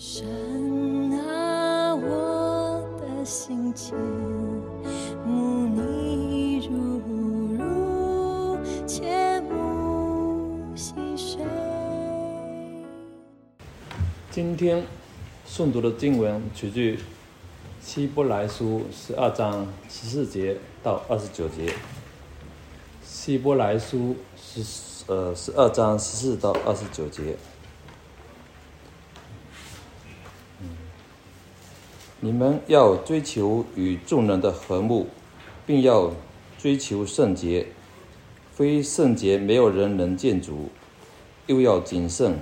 神啊，我的心间，慕你如如，切慕细水。今天诵读的经文取自《希伯来书》十二章十四节到二十九节。《希伯来书》十呃十二章十四到二十九节。你们要追求与众人的和睦，并要追求圣洁。非圣洁，没有人能见主。又要谨慎，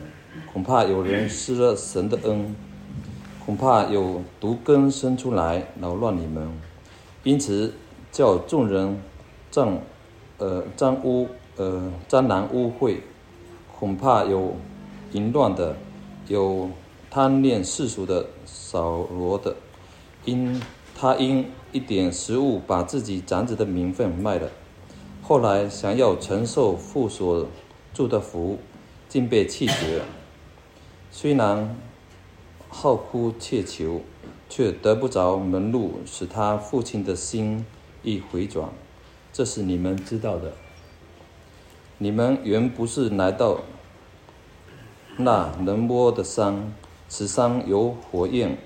恐怕有人失了神的恩，恐怕有毒根生出来扰乱你们。因此，叫众人脏呃脏污呃沾染污秽，恐怕有淫乱的，有贪恋世俗的，扫罗的。因他因一点食物把自己长子的名分卖了，后来想要承受父所祝的福，竟被弃绝。虽然好哭切求，却得不着门路，使他父亲的心意回转。这是你们知道的。你们原不是来到那能摸的山，此山有火焰、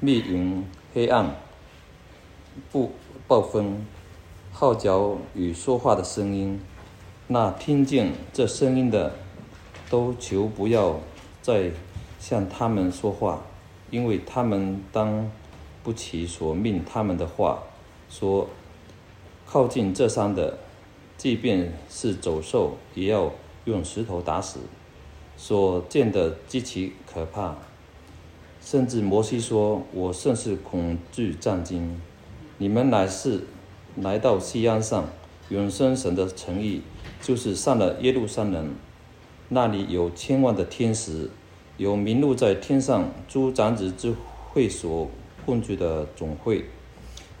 密云。黑暗、不暴风、号角与说话的声音，那听见这声音的，都求不要再向他们说话，因为他们当不起所命他们的话。说靠近这山的，即便是走兽，也要用石头打死。所见的极其可怕。甚至摩西说：“我甚是恐惧战惊。你们乃是来到西安上永生神的诚意，就是上了耶路撒冷，那里有千万的天使，有名录在天上诸长子之会所共聚的总会，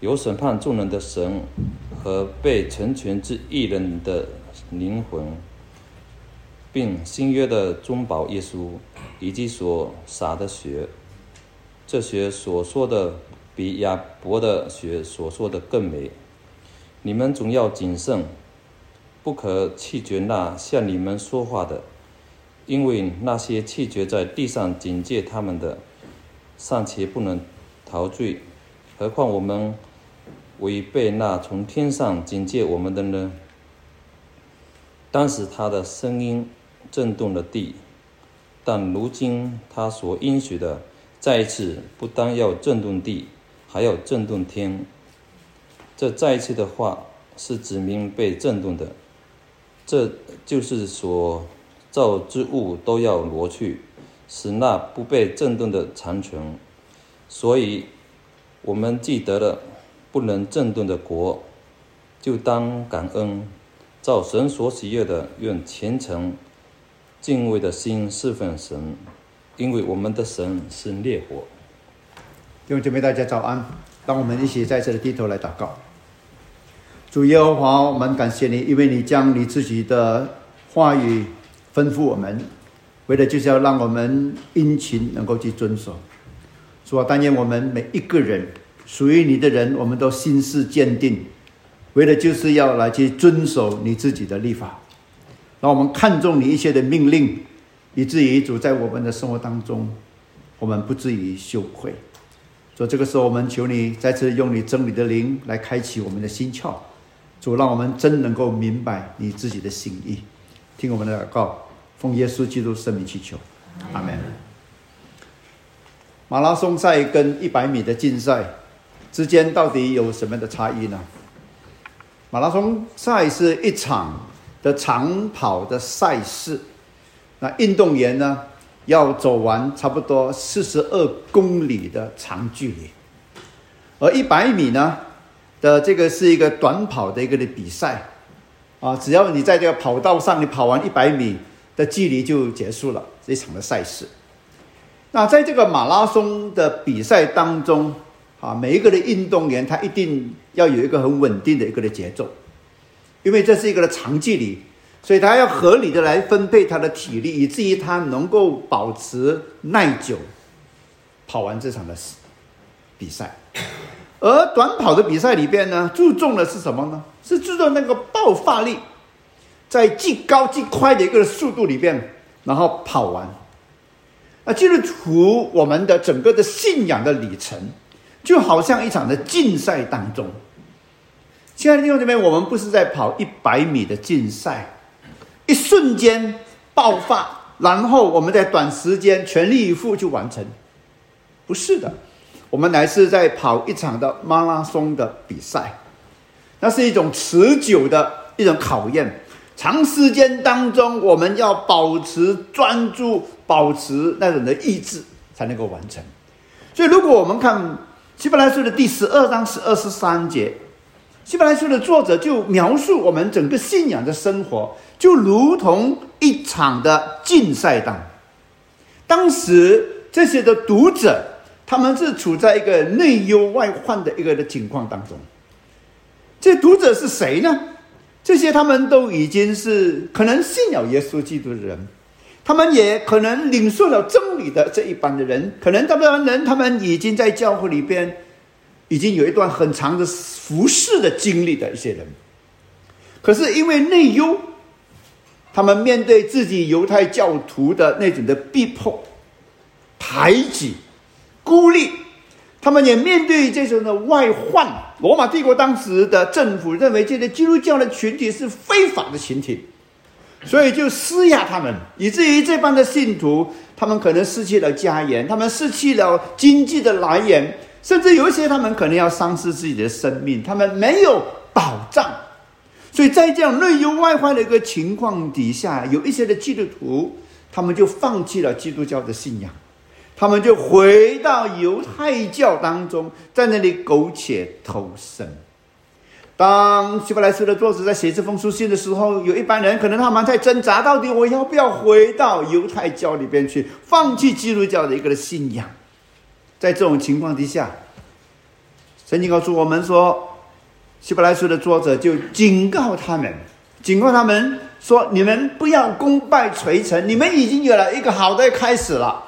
有审判众人的神和被成全之一人的灵魂，并新约的中保耶稣以及所洒的血。”这些所说的比亚伯的血所说的更美。你们总要谨慎，不可弃绝那向你们说话的，因为那些弃绝在地上警戒他们的，尚且不能陶醉，何况我们违背那从天上警戒我们的呢？当时他的声音震动了地，但如今他所应许的。再一次，不单要震动地，还要震动天。这再一次的话是指明被震动的，这就是所造之物都要挪去，使那不被震动的残存。所以，我们记得了不能震动的国，就当感恩，照神所喜悦的，用虔诚敬畏的心侍奉神。因为我们的神是烈火。弟兄姐妹，大家早安！让我们一起在这里低头来祷告。主耶和华，我们感谢你，因为你将你自己的话语吩咐我们，为的就是要让我们殷勤能够去遵守。主啊，但愿我们每一个人属于你的人，我们都心思坚定，为的就是要来去遵守你自己的立法。让我们看重你一切的命令。以至于主在我们的生活当中，我们不至于羞愧。所以这个时候，我们求你再次用你真理的灵来开启我们的心窍，主让我们真能够明白你自己的心意。听我们的祷告，奉耶稣基督圣名祈求，阿门。马拉松赛跟一百米的竞赛之间到底有什么的差异呢？马拉松赛是一场的长跑的赛事。那运动员呢，要走完差不多四十二公里的长距离，而一百米呢的这个是一个短跑的一个的比赛，啊，只要你在这个跑道上，你跑完一百米的距离就结束了这场的赛事。那在这个马拉松的比赛当中，啊，每一个的运动员他一定要有一个很稳定的一个的节奏，因为这是一个的长距离。所以他要合理的来分配他的体力，以至于他能够保持耐久，跑完这场的比赛。而短跑的比赛里边呢，注重的是什么呢？是注重那个爆发力，在既高既快的一个速度里边，然后跑完。那基督徒我们的整个的信仰的里程，就好像一场的竞赛当中。亲爱的弟兄姊妹，我们不是在跑一百米的竞赛，一瞬间爆发，然后我们在短时间全力以赴去完成，不是的，我们乃是在跑一场的马拉松的比赛，那是一种持久的一种考验。长时间当中，我们要保持专注，保持那种的意志，才能够完成。所以，如果我们看《希伯来书》的第十二章十二十三节，《希伯来书》的作者就描述我们整个信仰的生活，就如同一场的竞赛当。当时这些的读者，他们是处在一个内忧外患的一个的情况当中。这读者是谁呢？这些他们都已经是可能信了耶稣基督的人，他们也可能领受了真理的这一班的人，可能他们人他们已经在教会里边已经有一段很长的服侍的经历的一些人，可是因为内忧，他们面对自己犹太教徒的那种的逼迫、排挤、孤立。他们也面对这种的外患，罗马帝国当时的政府认为这个基督教的群体是非法的群体，所以就施压他们，以至于这帮的信徒，他们可能失去了家园，他们失去了经济的来源，甚至有一些他们可能要丧失自己的生命，他们没有保障。所以在这样内忧外患的一个情况底下，有一些的基督徒，他们就放弃了基督教的信仰。他们就回到犹太教当中，在那里苟且偷生。当希伯来书的作者在写这封书信的时候，有一般人可能他们在挣扎，到底我要不要回到犹太教里边去，放弃基督教的一个信仰？在这种情况底下，圣经告诉我们说，希伯来书的作者就警告他们，警告他们说：你们不要功败垂成，你们已经有了一个好的开始了。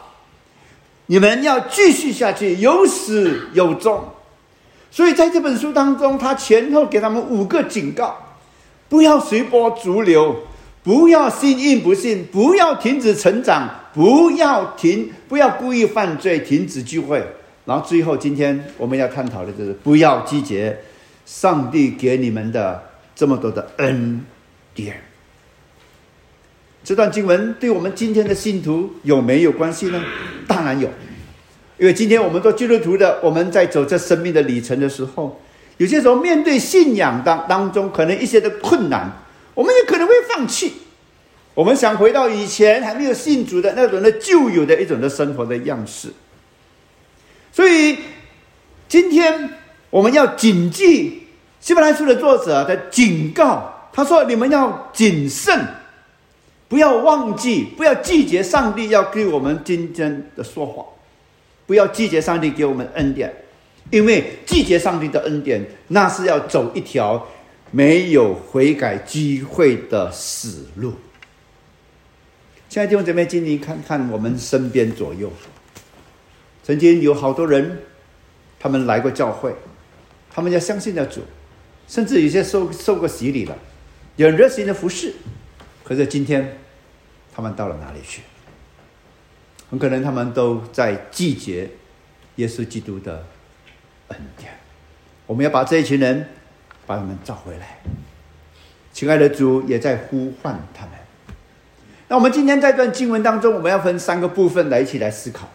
你们要继续下去，有始有终。所以在这本书当中，他前后给他们五个警告：不要随波逐流，不要信硬不信，不要停止成长，不要停，不要故意犯罪，停止聚会。然后最后，今天我们要探讨的就是不要拒绝上帝给你们的这么多的恩典。这段经文对我们今天的信徒有没有关系呢？当然有，因为今天我们做基督徒的，我们在走这生命的里程的时候，有些时候面对信仰当当中可能一些的困难，我们也可能会放弃。我们想回到以前还没有信主的那种的旧有的一种的生活的样式。所以今天我们要谨记希伯来书的作者的警告，他说：“你们要谨慎。”不要忘记，不要拒绝上帝要给我们今天的说法，不要拒绝上帝给我们恩典，因为拒绝上帝的恩典，那是要走一条没有悔改机会的死路。现在弟兄姊妹，今天看看我们身边左右，曾经有好多人，他们来过教会，他们要相信了主，甚至有些受受过洗礼了，有热心的服侍。可是今天，他们到了哪里去？很可能他们都在拒绝耶稣基督的恩典。我们要把这一群人把他们找回来。亲爱的主也在呼唤他们。那我们今天在这段经文当中，我们要分三个部分来一起来思考。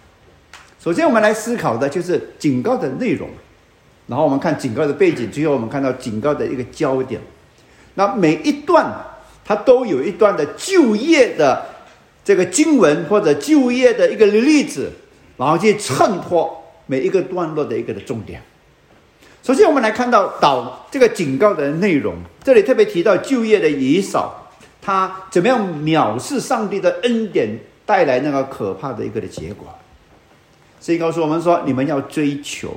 首先，我们来思考的就是警告的内容，然后我们看警告的背景，最后我们看到警告的一个焦点。那每一段。它都有一段的就业的这个经文或者就业的一个例子，然后去衬托每一个段落的一个的重点。首先，我们来看到导这个警告的内容，这里特别提到就业的以少，他怎么样藐视上帝的恩典带来那个可怕的一个的结果。所以告诉我们说，你们要追求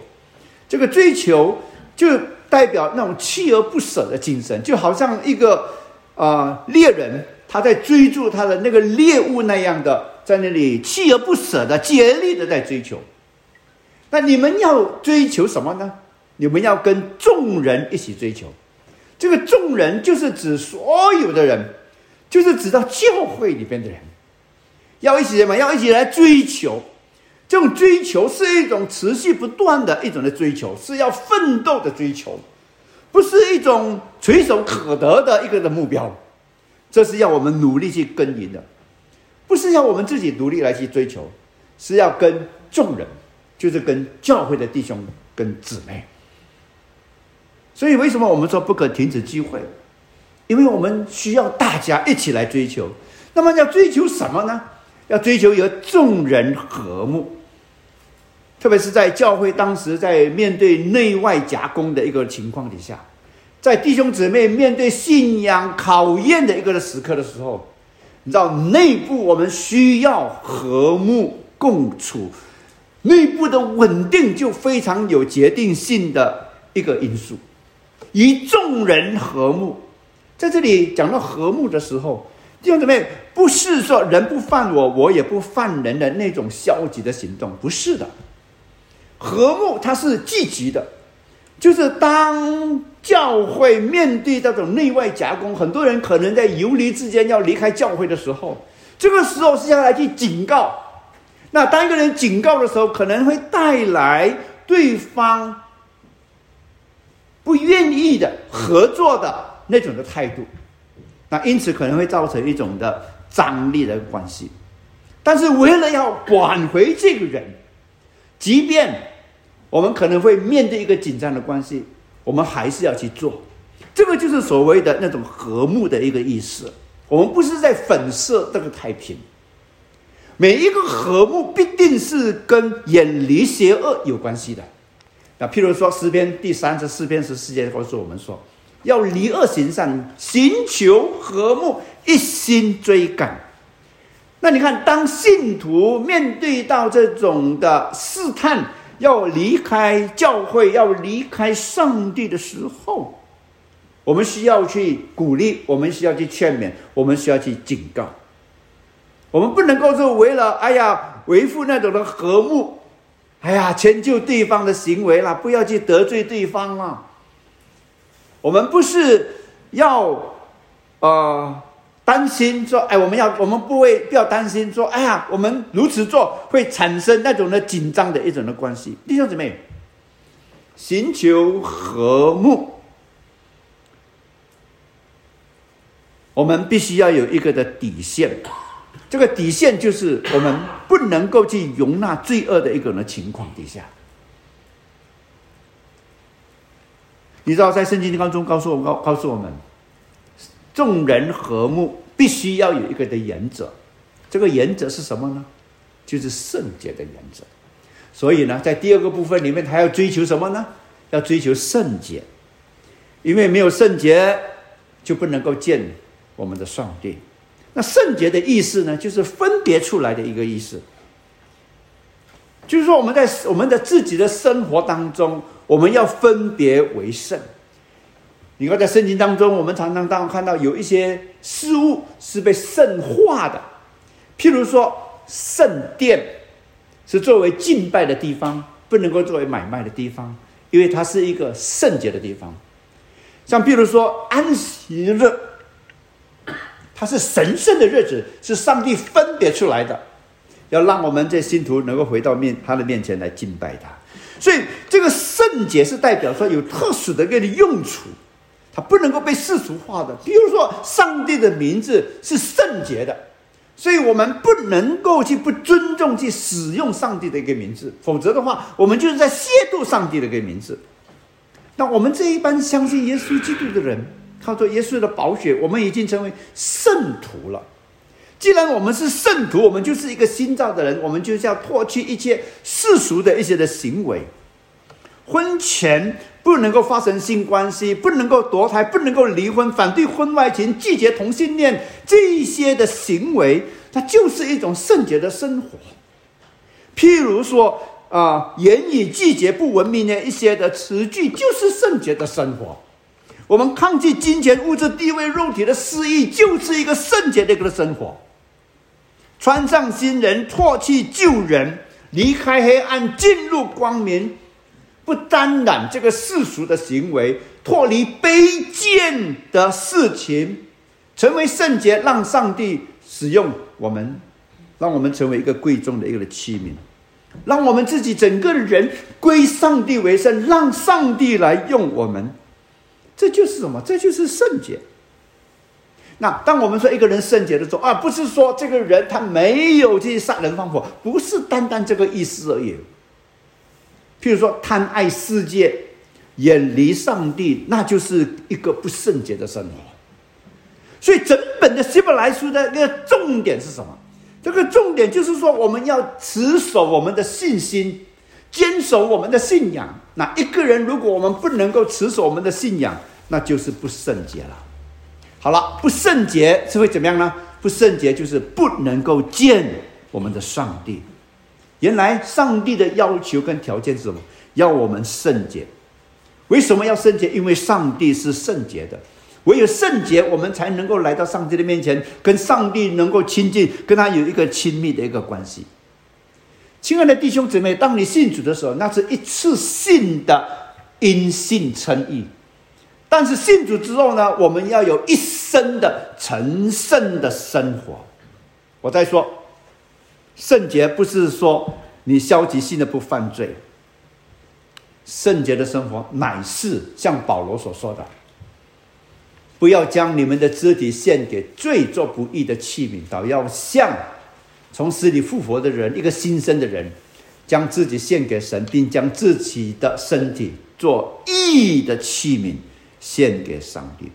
这个追求，就代表那种锲而不舍的精神，就好像一个。啊，猎人他在追逐他的那个猎物那样的，在那里锲而不舍的、竭力的在追求。那你们要追求什么呢？你们要跟众人一起追求。这个众人就是指所有的人，就是指到教会里边的人，要一起什么？要一起来追求。这种追求是一种持续不断的一种的追求，是要奋斗的追求，不是一种垂手可得的一个的目标。这是要我们努力去耕耘的，不是要我们自己努力来去追求，是要跟众人，就是跟教会的弟兄跟姊妹。所以，为什么我们说不可停止机会？因为我们需要大家一起来追求。那么，要追求什么呢？要追求有众人和睦。特别是在教会当时在面对内外夹攻的一个情况底下，在弟兄姊妹面对信仰考验的一个时刻的时候，你知道，内部我们需要和睦共处，内部的稳定就非常有决定性的一个因素。与众人和睦，在这里讲到和睦的时候，弟兄姊妹，不是说人不犯我，我也不犯人的那种消极的行动，不是的。和睦它是积极的，就是当教会面对这种内外夹攻，很多人可能在游离之间要离开教会的时候，这个时候是要来去警告。那当一个人警告的时候，可能会带来对方。不愿意的合作的那种的态度，那因此可能会造成一种的张力的关系。但是为了要挽回这个人，即便我们可能会面对一个紧张的关系，我们还是要去做。这个就是所谓的那种和睦的一个意思。我们不是在粉饰这个太平。每一个和睦必定是跟远离邪恶有关系的。那譬如说，诗篇第三十四篇十四节告诉我们说，要离恶行善，寻求和睦，一心追赶。那你看，当信徒面对到这种的试探，要离开教会，要离开上帝的时候，我们需要去鼓励，我们需要去劝勉，我们需要去警告。我们不能够说为了哎呀维护那种的和睦。哎呀，迁就对方的行为啦，不要去得罪对方啊。我们不是要，呃，担心说，哎，我们要，我们不会不要担心说，哎呀，我们如此做会产生那种的紧张的一种的关系。弟兄姊妹，寻求和睦，我们必须要有一个的底线。这个底线就是我们不能够去容纳罪恶的一个的情况底下。你知道，在圣经当中告诉我告告诉我们，众人和睦必须要有一个的原则。这个原则是什么呢？就是圣洁的原则。所以呢，在第二个部分里面，他要追求什么呢？要追求圣洁，因为没有圣洁，就不能够见我们的上帝。那圣洁的意思呢，就是分别出来的一个意思。就是说，我们在我们的自己的生活当中，我们要分别为圣。你看，在圣经当中，我们常常当看到有一些事物是被圣化的，譬如说，圣殿是作为敬拜的地方，不能够作为买卖的地方，因为它是一个圣洁的地方。像譬如说，安息日。它是神圣的日子，是上帝分别出来的，要让我们这信徒能够回到面他的面前来敬拜他。所以，这个圣洁是代表说有特殊的一个用处，它不能够被世俗化的。比如说，上帝的名字是圣洁的，所以我们不能够去不尊重去使用上帝的一个名字，否则的话，我们就是在亵渎上帝的一个名字。那我们这一般相信耶稣基督的人。靠着耶稣的宝血，我们已经成为圣徒了。既然我们是圣徒，我们就是一个新造的人，我们就是要脱去一切世俗的一些的行为。婚前不能够发生性关系，不能够堕胎，不能够离婚，反对婚外情，拒绝同性恋，这一些的行为，它就是一种圣洁的生活。譬如说啊，言语拒绝不文明的一些的词句，就是圣洁的生活。我们抗拒金钱、物质、地位、肉体的私欲，就是一个圣洁的一个生活。穿上新人，唾弃旧人，离开黑暗，进入光明，不沾染这个世俗的行为，脱离卑贱的事情，成为圣洁，让上帝使用我们，让我们成为一个贵重的一个器皿，让我们自己整个人归上帝为圣，让上帝来用我们。这就是什么？这就是圣洁。那当我们说一个人圣洁的时候啊，不是说这个人他没有这些杀人放火，不是单单这个意思而已。譬如说贪爱世界、远离上帝，那就是一个不圣洁的生活。所以整本的希伯来书的那个重点是什么？这个重点就是说，我们要持守我们的信心，坚守我们的信仰。那一个人，如果我们不能够持守我们的信仰，那就是不圣洁了。好了，不圣洁是会怎么样呢？不圣洁就是不能够见我们的上帝。原来上帝的要求跟条件是什么？要我们圣洁。为什么要圣洁？因为上帝是圣洁的，唯有圣洁，我们才能够来到上帝的面前，跟上帝能够亲近，跟他有一个亲密的一个关系。亲爱的弟兄姊妹，当你信主的时候，那是一次性的因信称义；但是信主之后呢，我们要有一生的成圣的生活。我在说，圣洁不是说你消极性的不犯罪，圣洁的生活乃是像保罗所说的，不要将你们的肢体献给罪作不义的器皿，倒要像。从死里复活的人，一个新生的人，将自己献给神，并将自己的身体做义的器皿献给上帝。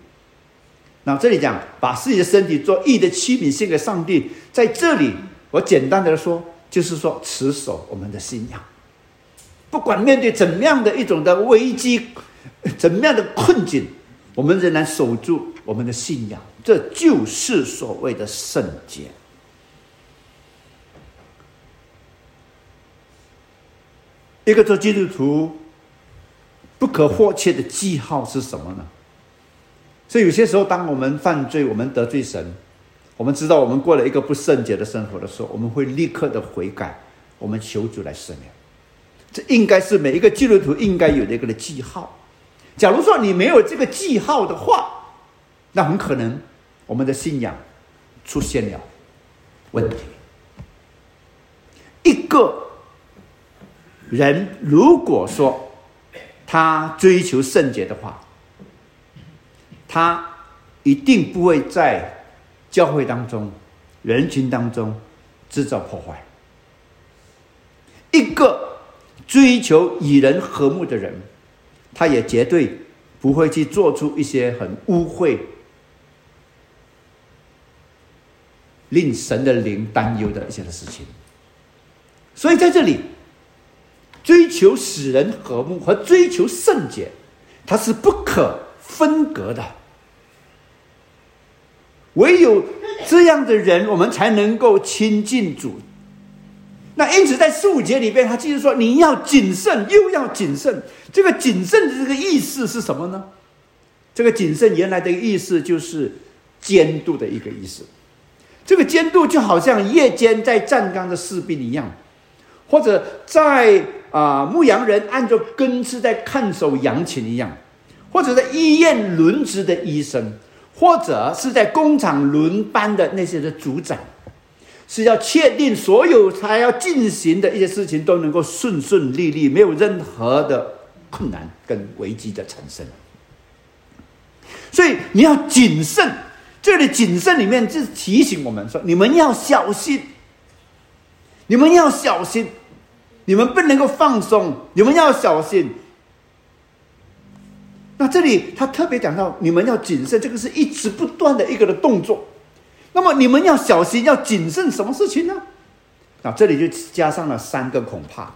那这里讲，把自己的身体做义的器皿献给上帝，在这里我简单的说，就是说持守我们的信仰，不管面对怎么样的一种的危机，怎么样的困境，我们仍然守住我们的信仰，这就是所谓的圣洁。一个做基督徒不可或缺的记号是什么呢？所以有些时候，当我们犯罪、我们得罪神，我们知道我们过了一个不圣洁的生活的时候，我们会立刻的悔改，我们求主来赦免。这应该是每一个基督徒应该有的一个的记号。假如说你没有这个记号的话，那很可能我们的信仰出现了问题。一个。人如果说他追求圣洁的话，他一定不会在教会当中、人群当中制造破坏。一个追求与人和睦的人，他也绝对不会去做出一些很污秽、令神的灵担忧的一些的事情。所以在这里。追求使人和睦和追求圣洁，它是不可分隔的。唯有这样的人，我们才能够亲近主。那因此，在十五节里边，他继续说：“你要谨慎，又要谨慎。”这个谨慎的这个意思是什么呢？这个谨慎原来的意思就是监督的一个意思。这个监督就好像夜间在站岗的士兵一样，或者在。啊，牧羊人按照根刺在看守羊群一样，或者在医院轮值的医生，或者是在工厂轮班的那些的组长，是要确定所有他要进行的一些事情都能够顺顺利利，没有任何的困难跟危机的产生。所以你要谨慎，这里谨慎里面是提醒我们说，你们要小心，你们要小心。你们不能够放松，你们要小心。那这里他特别讲到，你们要谨慎，这个是一直不断的一个的动作。那么你们要小心，要谨慎什么事情呢？那这里就加上了三个恐怕。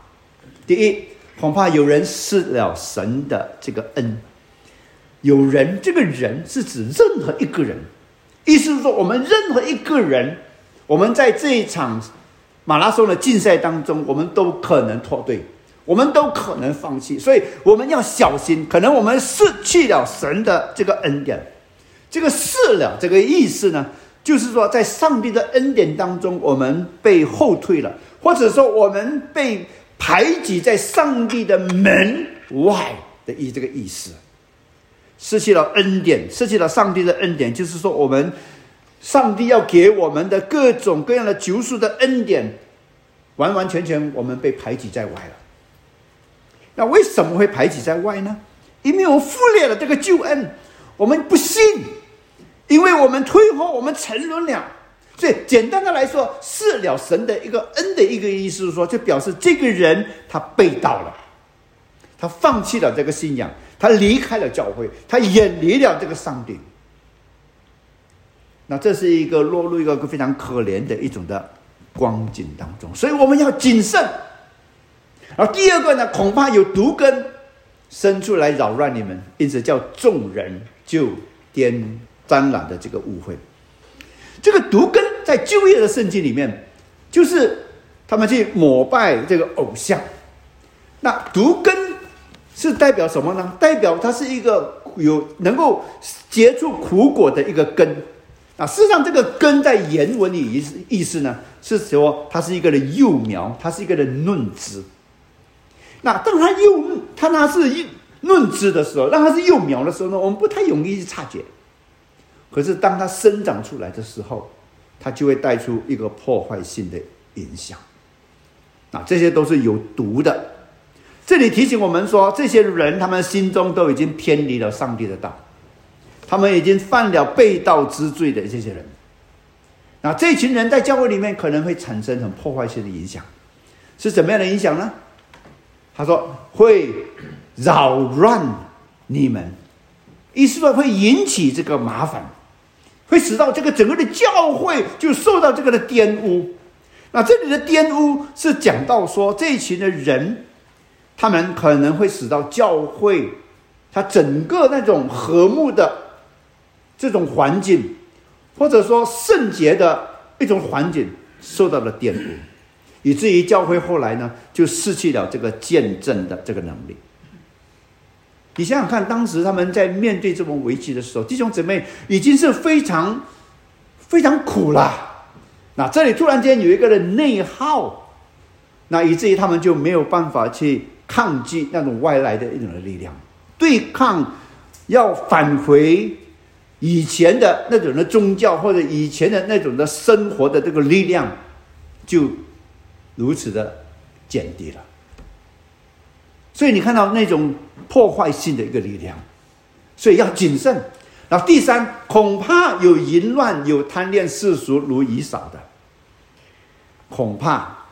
第一，恐怕有人失了神的这个恩。有人，这个人是指任何一个人，意思是说，我们任何一个人，我们在这一场。马拉松的竞赛当中，我们都可能脱队，我们都可能放弃，所以我们要小心。可能我们失去了神的这个恩典，这个失了这个意思呢，就是说在上帝的恩典当中，我们被后退了，或者说我们被排挤在上帝的门外的意这个意思，失去了恩典，失去了上帝的恩典，就是说我们上帝要给我们的各种各样的救赎的恩典，完完全全我们被排挤在外了。那为什么会排挤在外呢？因为我们忽略了这个救恩，我们不信，因为我们退后，我们沉沦了。所以简单的来说，失了神的一个恩的一个意思是说，就表示这个人他背道了，他放弃了这个信仰，他离开了教会，他远离了这个上帝。那这是一个落入一个非常可怜的一种的光景当中，所以我们要谨慎。而第二个呢，恐怕有毒根生出来扰乱你们，因此叫众人就颠沾染的这个误会。这个毒根在就业的圣经里面，就是他们去膜拜这个偶像。那毒根是代表什么呢？代表它是一个有能够结出苦果的一个根。啊，事实上，这个根在原文里意思意思呢，是说它是一个的幼苗，它是一个的嫩枝。那当它幼，它那是幼嫩枝的时候，让它是幼苗的时候呢，我们不太容易去察觉。可是当它生长出来的时候，它就会带出一个破坏性的影响。啊，这些都是有毒的。这里提醒我们说，这些人他们心中都已经偏离了上帝的道，他们已经犯了被盗之罪的这些人。那这群人在教会里面可能会产生很破坏性的影响，是怎么样的影响呢？他说会扰乱你们，意思说会引起这个麻烦，会使到这个整个的教会就受到这个的玷污。那这里的玷污是讲到说这一群的人，他们可能会使到教会，它整个那种和睦的这种环境，或者说圣洁的一种环境受到了玷污。以至于教会后来呢，就失去了这个见证的这个能力。你想想看，当时他们在面对这种危机的时候，弟兄姊妹已经是非常非常苦了。那这里突然间有一个的内耗，那以至于他们就没有办法去抗击那种外来的一种的力量，对抗要返回以前的那种的宗教或者以前的那种的生活的这个力量，就。如此的减低了，所以你看到那种破坏性的一个力量，所以要谨慎。然后第三，恐怕有淫乱、有贪恋世俗如以扫的，恐怕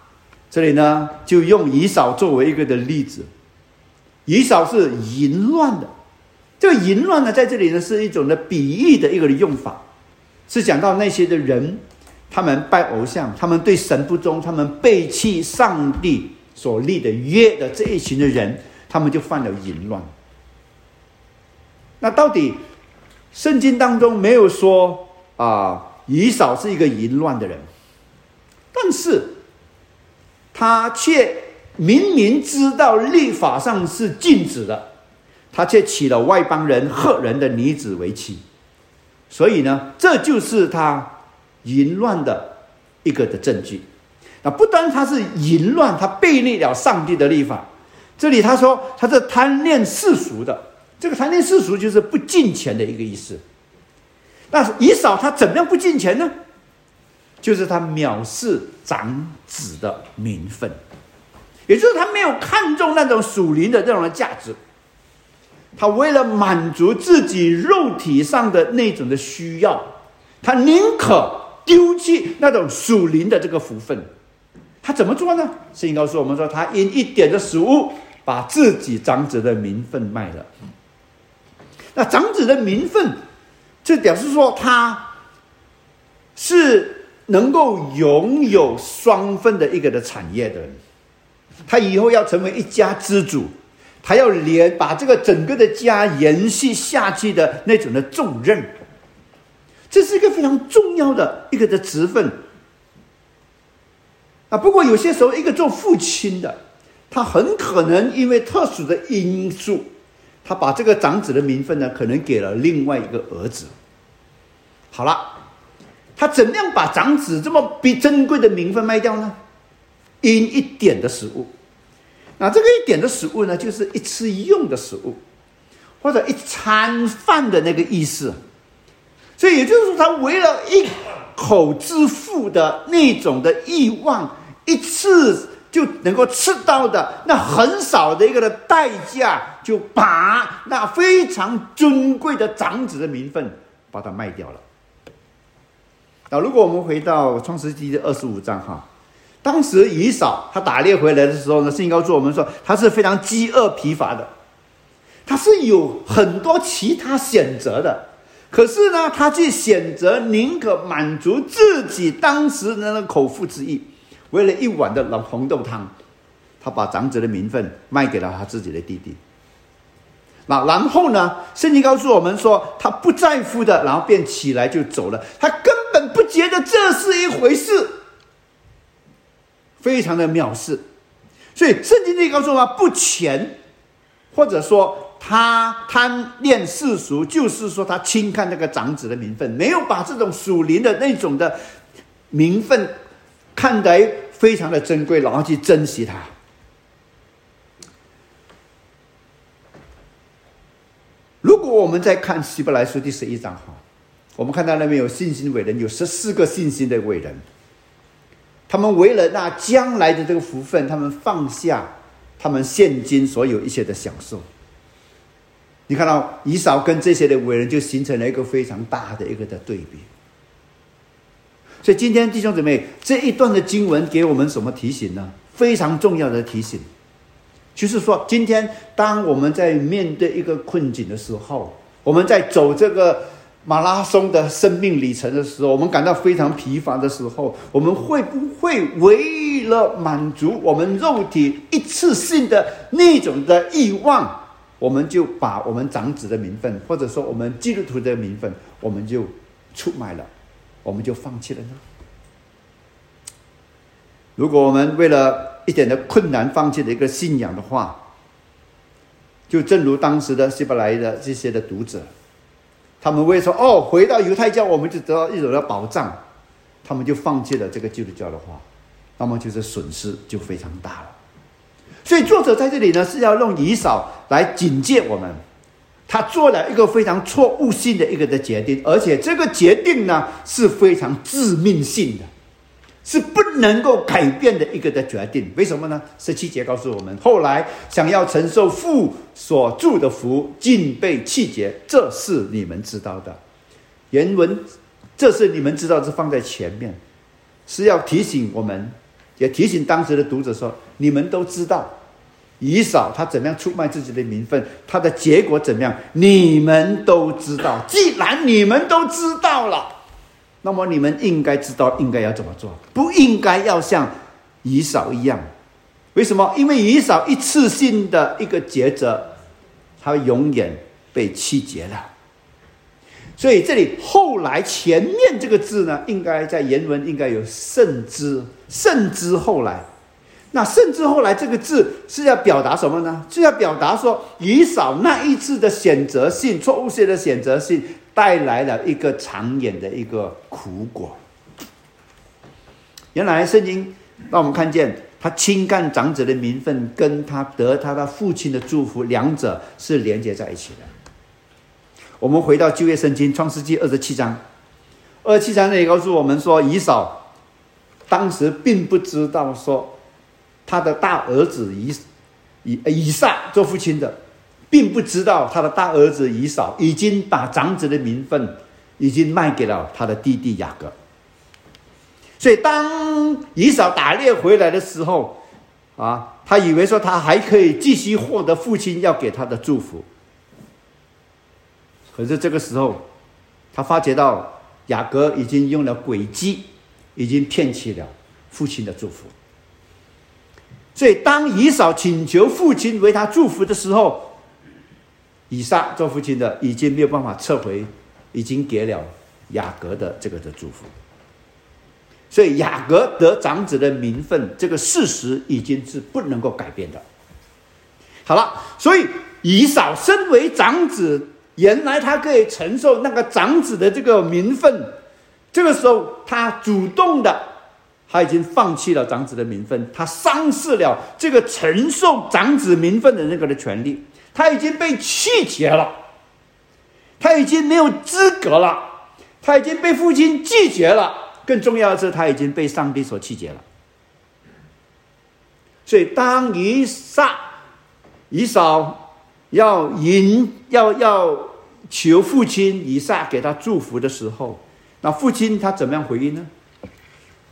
这里呢就用以扫作为一个的例子。以扫是淫乱的，这个淫乱呢在这里呢是一种的比喻的一个用法，是讲到那些的人。他们拜偶像，他们对神不忠，他们背弃上帝所立的约的这一群的人，他们就犯了淫乱。那到底圣经当中没有说啊，以扫是一个淫乱的人，但是他却明明知道立法上是禁止的，他却娶了外邦人赫人的女子为妻，所以呢，这就是他。淫乱的一个的证据，那不单他是淫乱，他背逆了上帝的立法。这里他说他是贪恋世俗的，这个贪恋世俗就是不进钱的一个意思。那以扫他怎么样不进钱呢？就是他藐视长子的名分，也就是他没有看重那种属灵的这种的价值，他为了满足自己肉体上的那种的需要，他宁可。丢弃那种属灵的这个福分，他怎么做呢？圣经告诉我们说，他因一点的食物，把自己长子的名分卖了。那长子的名分，就表示说他是能够拥有双份的一个的产业的人，他以后要成为一家之主，他要连把这个整个的家延续下去的那种的重任。这是一个非常重要的一个的职分啊！不过有些时候，一个做父亲的，他很可能因为特殊的因素，他把这个长子的名分呢，可能给了另外一个儿子。好了，他怎样把长子这么比珍贵的名分卖掉呢？因一点的食物。那这个一点的食物呢，就是一吃一用的食物，或者一餐饭的那个意思。所以也就是说，他为了一口之腹的那种的欲望，一次就能够吃到的那很少的一个的代价，就把那非常尊贵的长子的名分把它卖掉了。那如果我们回到创世纪的二十五章哈，当时以扫他打猎回来的时候呢，圣经告诉我们说他是非常饥饿疲乏的，他是有很多其他选择的。可是呢，他却选择宁可满足自己当时的那口腹之欲，为了一碗的老红豆汤，他把长子的名分卖给了他自己的弟弟。那然后呢，圣经告诉我们说，他不在乎的，然后便起来就走了。他根本不觉得这是一回事，非常的藐视。所以圣经里告诉我们，不全，或者说。他贪恋世俗，就是说他轻看那个长子的名分，没有把这种属灵的那种的名分看得非常的珍贵，然后去珍惜它。如果我们在看希伯来书第十一章哈，我们看到那边有信心伟人，有十四个信心的伟人，他们为了那将来的这个福分，他们放下他们现今所有一切的享受。你看到以扫跟这些的伟人就形成了一个非常大的一个的对比，所以今天弟兄姊妹这一段的经文给我们什么提醒呢？非常重要的提醒，就是说今天当我们在面对一个困境的时候，我们在走这个马拉松的生命里程的时候，我们感到非常疲乏的时候，我们会不会为了满足我们肉体一次性的那种的欲望？我们就把我们长子的名分，或者说我们基督徒的名分，我们就出卖了，我们就放弃了呢？如果我们为了一点的困难放弃了一个信仰的话，就正如当时的希伯来的这些的读者，他们会说：“哦，回到犹太教，我们就得到一种的保障。”他们就放弃了这个基督教的话，那么就是损失就非常大了。所以作者在这里呢，是要用以扫来警戒我们，他做了一个非常错误性的一个的决定，而且这个决定呢是非常致命性的，是不能够改变的一个的决定。为什么呢？十七节告诉我们，后来想要承受父所祝的福，竟被弃绝，这是你们知道的。原文这是你们知道，是放在前面，是要提醒我们。也提醒当时的读者说：“你们都知道，以扫他怎么样出卖自己的名分，他的结果怎么样？你们都知道。既然你们都知道了，那么你们应该知道应该要怎么做，不应该要像以扫一样。为什么？因为以扫一次性的一个抉择，他永远被弃绝了。”所以这里后来前面这个字呢，应该在原文应该有甚之，甚之后来。那甚至后来这个字是要表达什么呢？是要表达说以扫那一次的选择性、错误性的选择性，带来了一个长远的一个苦果。原来圣经让我们看见，他亲干长子的名分，跟他得他的父亲的祝福，两者是连接在一起的。我们回到旧约圣经创世纪二十七章，二十七章那里告诉我们说，以扫当时并不知道说他的大儿子以以以撒做父亲的，并不知道他的大儿子以扫已经把长子的名分已经卖给了他的弟弟雅各。所以当以扫打猎回来的时候，啊，他以为说他还可以继续获得父亲要给他的祝福。可是这个时候，他发觉到雅各已经用了诡计，已经骗取了父亲的祝福。所以，当以扫请求父亲为他祝福的时候，以撒做父亲的已经没有办法撤回，已经给了雅各的这个的祝福。所以，雅各得长子的名分，这个事实已经是不能够改变的。好了，所以以扫身为长子。原来他可以承受那个长子的这个名分，这个时候他主动的，他已经放弃了长子的名分，他丧失了这个承受长子名分的那个的权利，他已经被弃绝了，他已经没有资格了，他已经被父亲拒绝了。更重要的是，他已经被上帝所弃绝了。所以，当以撒、以扫要迎、要要求父亲以撒给他祝福的时候，那父亲他怎么样回应呢？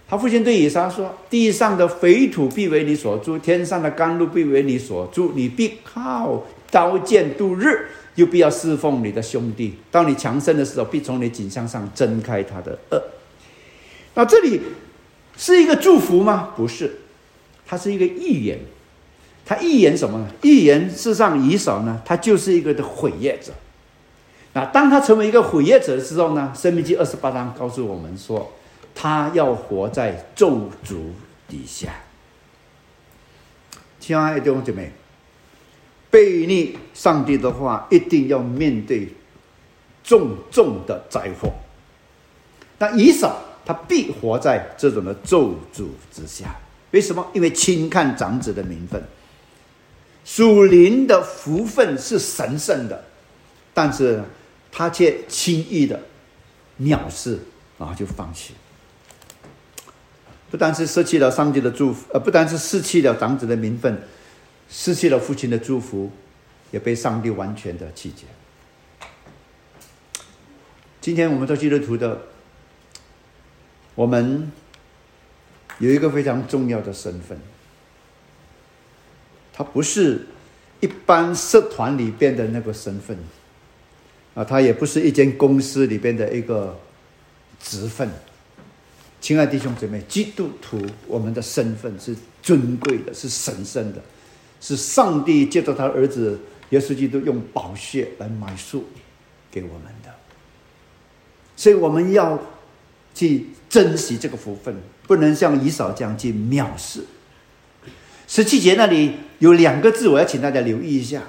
他父亲对以撒说：“地上的肥土必为你所住，天上的甘露必为你所住。你必靠刀剑度日，又必要侍奉你的兄弟。当你强盛的时候，必从你颈项上挣开他的恶。”那这里是一个祝福吗？不是，它是一个预言。他预言什么呢？预言世上，以少呢，他就是一个的毁业者。那当他成为一个毁业者的时候呢，《生命记》二十八章告诉我们说。他要活在咒诅底下，亲爱的弟兄姐妹，背逆上帝的话，一定要面对重重的灾祸。那以扫他必活在这种的咒诅之下，为什么？因为轻看长子的名分，属灵的福分是神圣的，但是他却轻易的藐视，然后就放弃。不单是失去了上帝的祝福，呃，不单是失去了长子的名分，失去了父亲的祝福，也被上帝完全的弃绝。今天我们做基督徒的，我们有一个非常重要的身份，他不是一般社团里边的那个身份，啊，他也不是一间公司里边的一个职分。亲爱弟兄姊妹，基督徒，我们的身份是尊贵的，是神圣的，是上帝借着他儿子耶稣基督用宝血来买赎给我们的。所以我们要去珍惜这个福分，不能像以扫这样去藐视。十七节那里有两个字，我要请大家留意一下，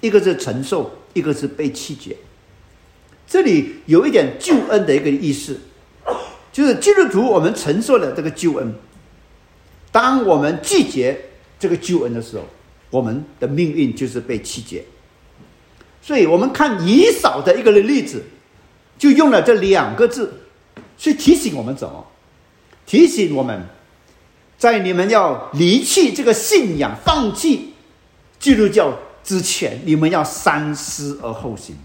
一个是承受，一个是被弃绝。这里有一点救恩的一个意思。就是基督徒，我们承受了这个救恩。当我们拒绝这个救恩的时候，我们的命运就是被弃绝。所以，我们看以扫的一个例子，就用了这两个字，去提醒我们怎么？提醒我们，在你们要离弃这个信仰、放弃基督教之前，你们要三思而后行。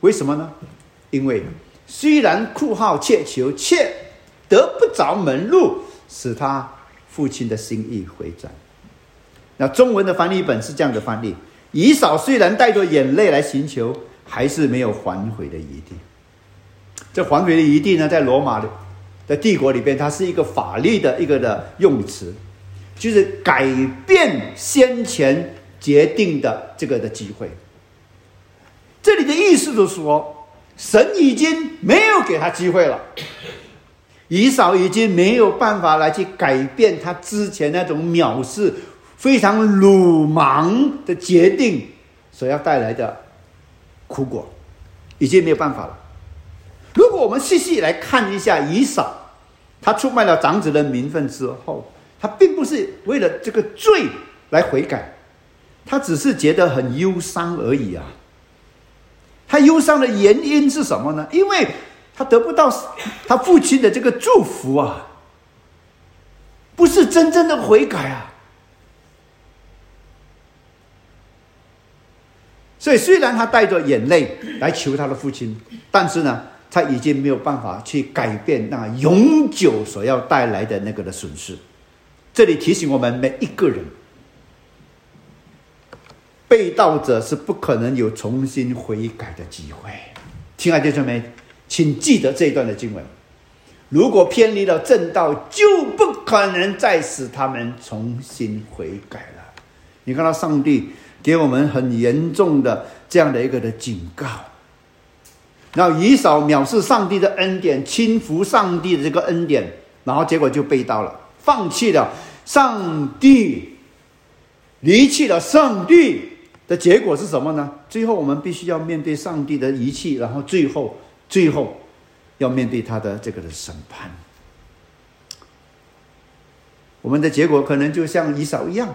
为什么呢？因为。虽然酷号切求，却得不着门路，使他父亲的心意回转。那中文的翻译本是这样的翻译：以扫虽然带着眼泪来寻求，还是没有还回的余地。这还回的余地呢，在罗马的在帝国里边，它是一个法律的一个的用词，就是改变先前决定的这个的机会。这里的意思就是说。神已经没有给他机会了，以扫已经没有办法来去改变他之前那种藐视、非常鲁莽的决定所要带来的苦果，已经没有办法了。如果我们细细来看一下以扫，他出卖了长子的名分之后，他并不是为了这个罪来悔改，他只是觉得很忧伤而已啊。他忧伤的原因是什么呢？因为他得不到他父亲的这个祝福啊，不是真正的悔改啊。所以，虽然他带着眼泪来求他的父亲，但是呢，他已经没有办法去改变那永久所要带来的那个的损失。这里提醒我们每一个人。被盗者是不可能有重新悔改的机会。亲爱的弟兄们，请记得这一段的经文：如果偏离了正道，就不可能再使他们重新悔改了。你看到上帝给我们很严重的这样的一个的警告。然后以扫藐视上帝的恩典，轻浮上帝的这个恩典，然后结果就被盗了，放弃了上帝，离弃了上帝。的结果是什么呢？最后我们必须要面对上帝的遗弃，然后最后最后要面对他的这个的审判。我们的结果可能就像以扫一样，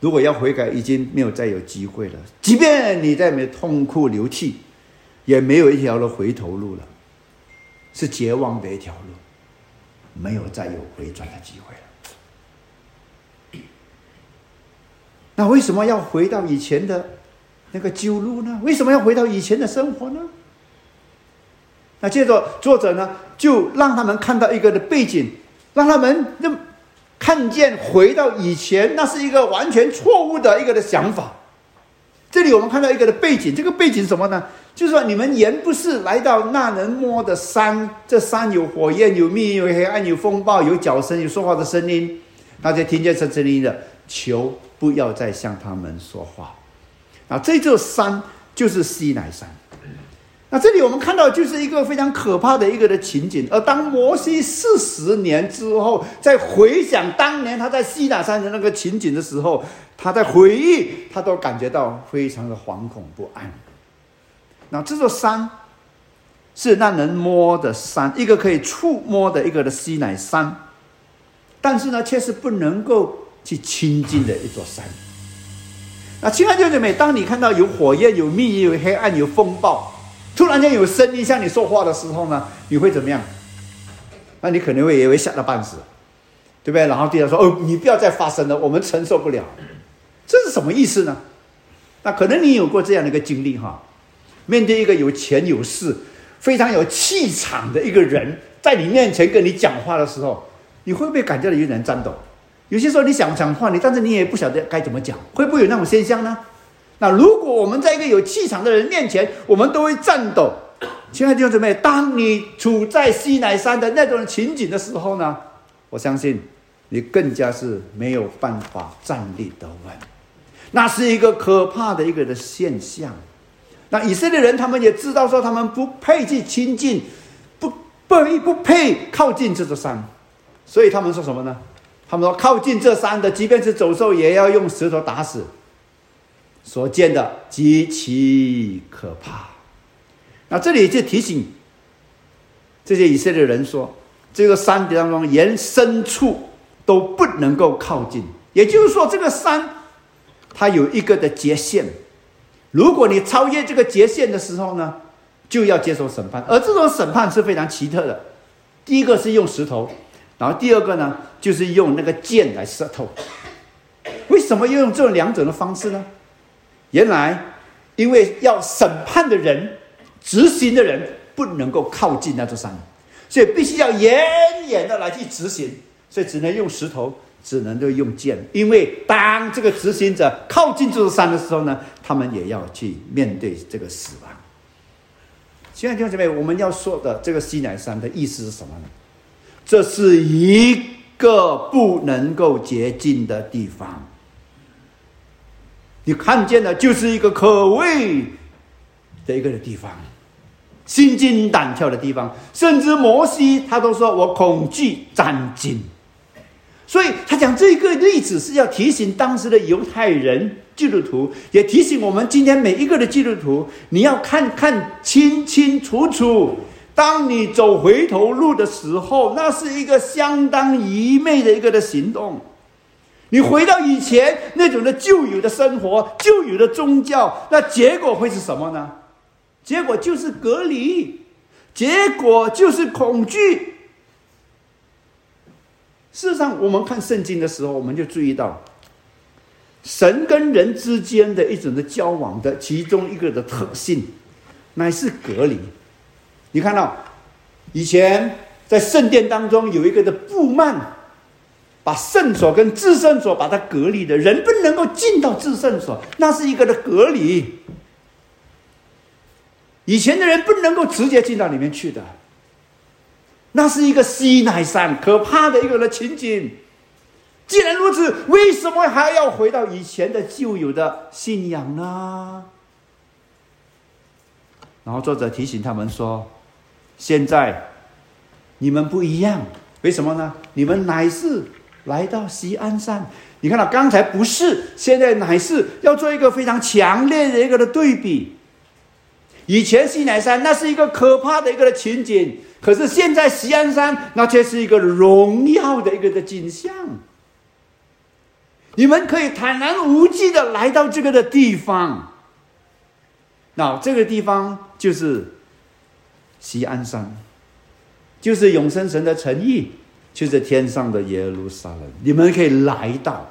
如果要悔改，已经没有再有机会了。即便你在没痛哭流涕，也没有一条的回头路了，是绝望的一条路，没有再有回转的机会了。那为什么要回到以前的那个旧路呢？为什么要回到以前的生活呢？那接着作者呢，就让他们看到一个的背景，让他们认看见回到以前，那是一个完全错误的一个的想法。这里我们看到一个的背景，这个背景什么呢？就是说，你们原不是来到那人摸的山，这山有火焰，有密有黑暗，有风暴，有脚声，有说话的声音，大家听见这声音的，求不要再向他们说话。啊，这座山就是西乃山。那这里我们看到就是一个非常可怕的一个的情景，而当摩西四十年之后，在回想当年他在西奈山的那个情景的时候，他在回忆，他都感觉到非常的惶恐不安。那这座山是让人摸的山，一个可以触摸的一个的西乃山，但是呢，却是不能够去亲近的一座山。那亲爱的弟兄妹，当你看到有火焰、有密、有黑暗、有风暴。突然间有声音向你说话的时候呢，你会怎么样？那你可能会也会吓得半死，对不对？然后对他说：“哦，你不要再发声了，我们承受不了。”这是什么意思呢？那可能你有过这样的一个经历哈，面对一个有钱有势、非常有气场的一个人，在你面前跟你讲话的时候，你会不会感觉到有点颤抖？有些时候你想讲话，你但是你也不晓得该怎么讲，会不会有那种现象呢？那如果我们在一个有气场的人面前，我们都会颤抖。亲爱的弟兄姊妹，当你处在西乃山的那种情景的时候呢，我相信你更加是没有办法站立得稳。那是一个可怕的一个的现象。那以色列人他们也知道说，他们不配去亲近，不不不配靠近这座山，所以他们说什么呢？他们说靠近这山的，即便是走兽，也要用石头打死。所见的极其可怕。那这里就提醒这些以色列人说，这个山当中连深处都不能够靠近。也就是说，这个山它有一个的界限。如果你超越这个界限的时候呢，就要接受审判。而这种审判是非常奇特的。第一个是用石头，然后第二个呢，就是用那个剑来射透。为什么要用这两种的方式呢？原来，因为要审判的人、执行的人不能够靠近那座山，所以必须要远远的来去执行，所以只能用石头，只能够用剑。因为当这个执行者靠近这座山的时候呢，他们也要去面对这个死亡。亲爱的弟兄姊妹，我们要说的这个西乃山的意思是什么呢？这是一个不能够洁净的地方。你看见的就是一个可畏的一个的地方，心惊胆跳的地方，甚至摩西他都说我恐惧战惊。所以他讲这个例子是要提醒当时的犹太人基督徒，也提醒我们今天每一个的基督徒，你要看看清清楚楚。当你走回头路的时候，那是一个相当愚昧的一个的行动。你回到以前那种的旧有的生活、旧有的宗教，那结果会是什么呢？结果就是隔离，结果就是恐惧。事实上，我们看圣经的时候，我们就注意到，神跟人之间的一种的交往的其中一个的特性，乃是隔离。你看到以前在圣殿当中有一个的布幔。把圣所跟至圣所把它隔离的人不能够进到至圣所，那是一个的隔离。以前的人不能够直接进到里面去的，那是一个西奈山可怕的一个的情景。既然如此，为什么还要回到以前的旧有的信仰呢？然后作者提醒他们说：“现在你们不一样，为什么呢？你们乃是。”来到西安山，你看到刚才不是，现在乃是要做一个非常强烈的一个的对比。以前西乃山那是一个可怕的一个的情景，可是现在西安山那却是一个荣耀的一个的景象。你们可以坦然无惧的来到这个的地方。那这个地方就是西安山，就是永生神的诚意，就是天上的耶路撒冷。你们可以来到。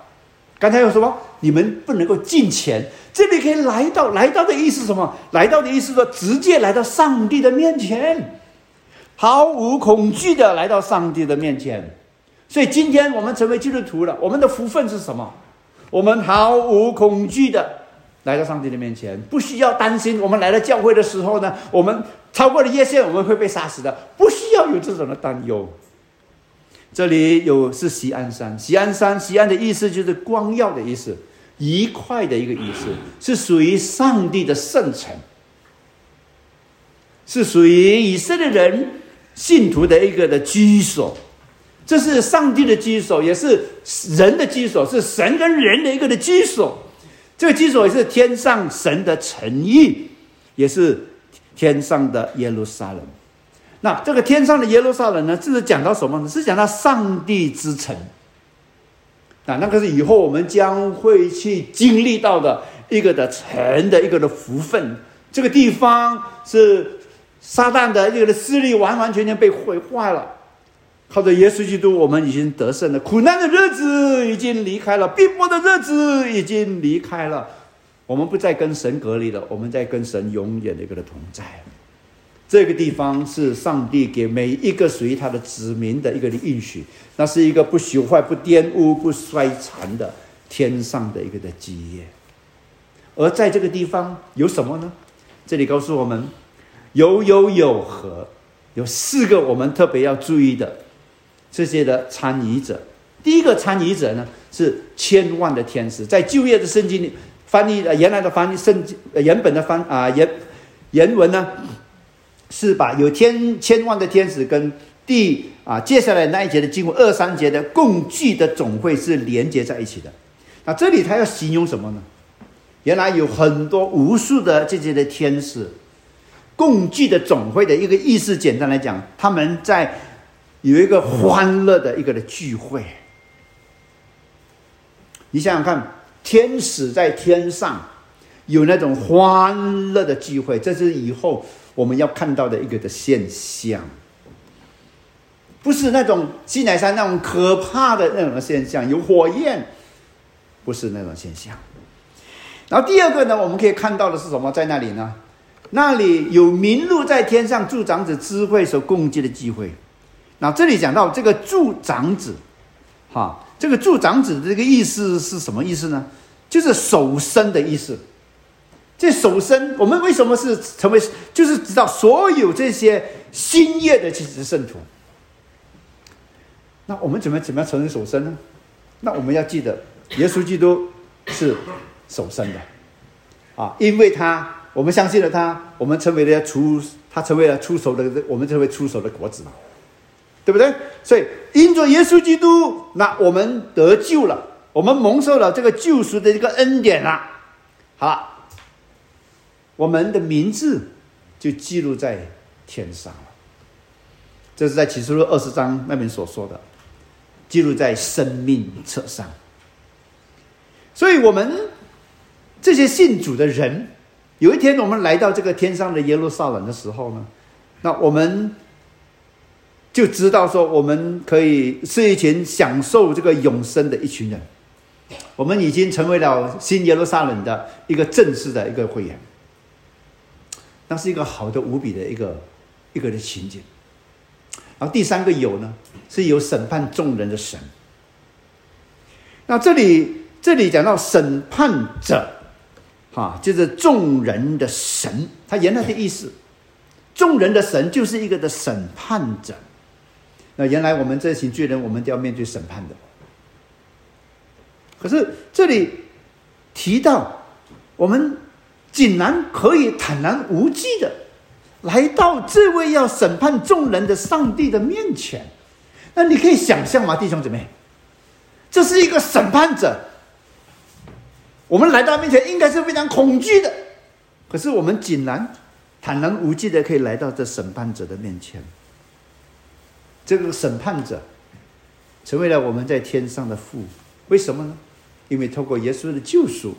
刚才有什么？你们不能够进前，这里可以来到。来到的意思是什么？来到的意思说，直接来到上帝的面前，毫无恐惧的来到上帝的面前。所以今天我们成为基督徒了，我们的福分是什么？我们毫无恐惧的来到上帝的面前，不需要担心。我们来到教会的时候呢，我们超过了夜线，我们会被杀死的，不需要有这种的担忧。这里有是西安山，西安山，西安的意思就是光耀的意思，一块的一个意思，是属于上帝的圣城，是属于以色列人信徒的一个的居所，这是上帝的居所，也是人的居所，是神跟人的一个的居所。这个居所也是天上神的诚意，也是天上的耶路撒冷。那这个天上的耶路撒冷呢，这是讲到什么呢？是讲到上帝之城。啊，那个是以后我们将会去经历到的一个的城的一个的福分。这个地方是撒旦的一个的势力完完全全被毁坏了。靠着耶稣基督，我们已经得胜了。苦难的日子已经离开了，逼迫的日子已经离开了。我们不再跟神隔离了，我们在跟神永远的一个的同在。这个地方是上帝给每一个属于他的子民的一个的应许，那是一个不朽坏、不玷污、不衰残的天上的一个的基业。而在这个地方有什么呢？这里告诉我们，有有有和有四个我们特别要注意的这些的参与者。第一个参与者呢是千万的天使，在旧约的圣经里翻译呃原来的翻译圣经原本的翻啊原原文呢。是把有天千万的天使跟第啊接下来那一节的经文二三节的共聚的总会是连接在一起的。那这里他要形容什么呢？原来有很多无数的这些的天使共聚的总会的一个意思，简单来讲，他们在有一个欢乐的一个的聚会。你想想看，天使在天上有那种欢乐的聚会，这是以后。我们要看到的一个的现象，不是那种西乃山那种可怕的那种现象，有火焰，不是那种现象。然后第二个呢，我们可以看到的是什么？在那里呢？那里有名录在天上助长子智慧所共济的机会。那这里讲到这个助长子，哈，这个助长子的这个意思是什么意思呢？就是守身的意思。这守身，我们为什么是成为？就是知道所有这些新业的其实圣徒。那我们怎么怎么样承认守身呢？那我们要记得，耶稣基督是守身的啊，因为他，我们相信了他，我们成为了出，他成为了出手的，我们成为出手的果子嘛，对不对？所以因着耶稣基督，那我们得救了，我们蒙受了这个救赎的一个恩典了，好。我们的名字就记录在天上了，这是在启示录二十章那边所说的，记录在生命册上。所以，我们这些信主的人，有一天我们来到这个天上的耶路撒冷的时候呢，那我们就知道说，我们可以是一群享受这个永生的一群人。我们已经成为了新耶路撒冷的一个正式的一个会员。那是一个好的无比的一个一个的情景。然后第三个有呢，是有审判众人的神。那这里这里讲到审判者，哈，就是众人的神。他原来的意思，众人的神就是一个的审判者。那原来我们这群罪人，我们都要面对审判的。可是这里提到我们。竟然可以坦然无忌的来到这位要审判众人的上帝的面前，那你可以想象吗，弟兄姊妹？这是一个审判者，我们来到面前应该是非常恐惧的，可是我们竟然坦然无忌的可以来到这审判者的面前，这个审判者，成为了我们在天上的父。为什么呢？因为透过耶稣的救赎，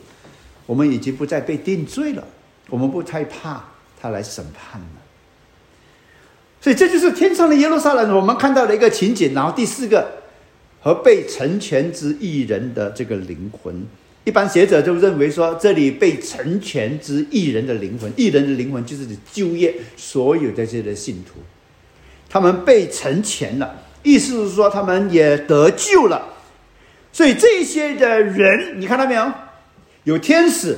我们已经不再被定罪了，我们不太怕他来审判了。所以这就是天上的耶路撒冷，我们看到的一个情景。然后第四个，和被成全之艺人的这个灵魂。一般学者就认为说，这里被成全之艺人的灵魂，艺人的灵魂就是指就业所有的这些的信徒，他们被成全了，意思是说他们也得救了。所以这些的人，你看到没有？有天使，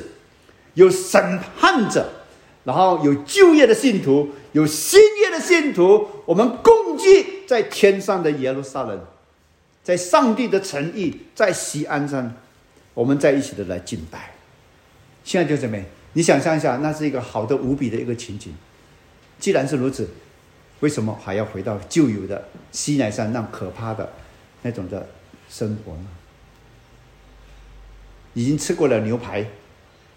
有审判者，然后有就业的信徒，有新业的信徒，我们共聚在天上的耶路撒冷，在上帝的诚意，在西安山。我们在一起的来敬拜，现在就怎么？你想象一下，那是一个好的无比的一个情景。既然是如此，为什么还要回到旧有的西奈山那可怕的那种的生活呢？已经吃过了牛排，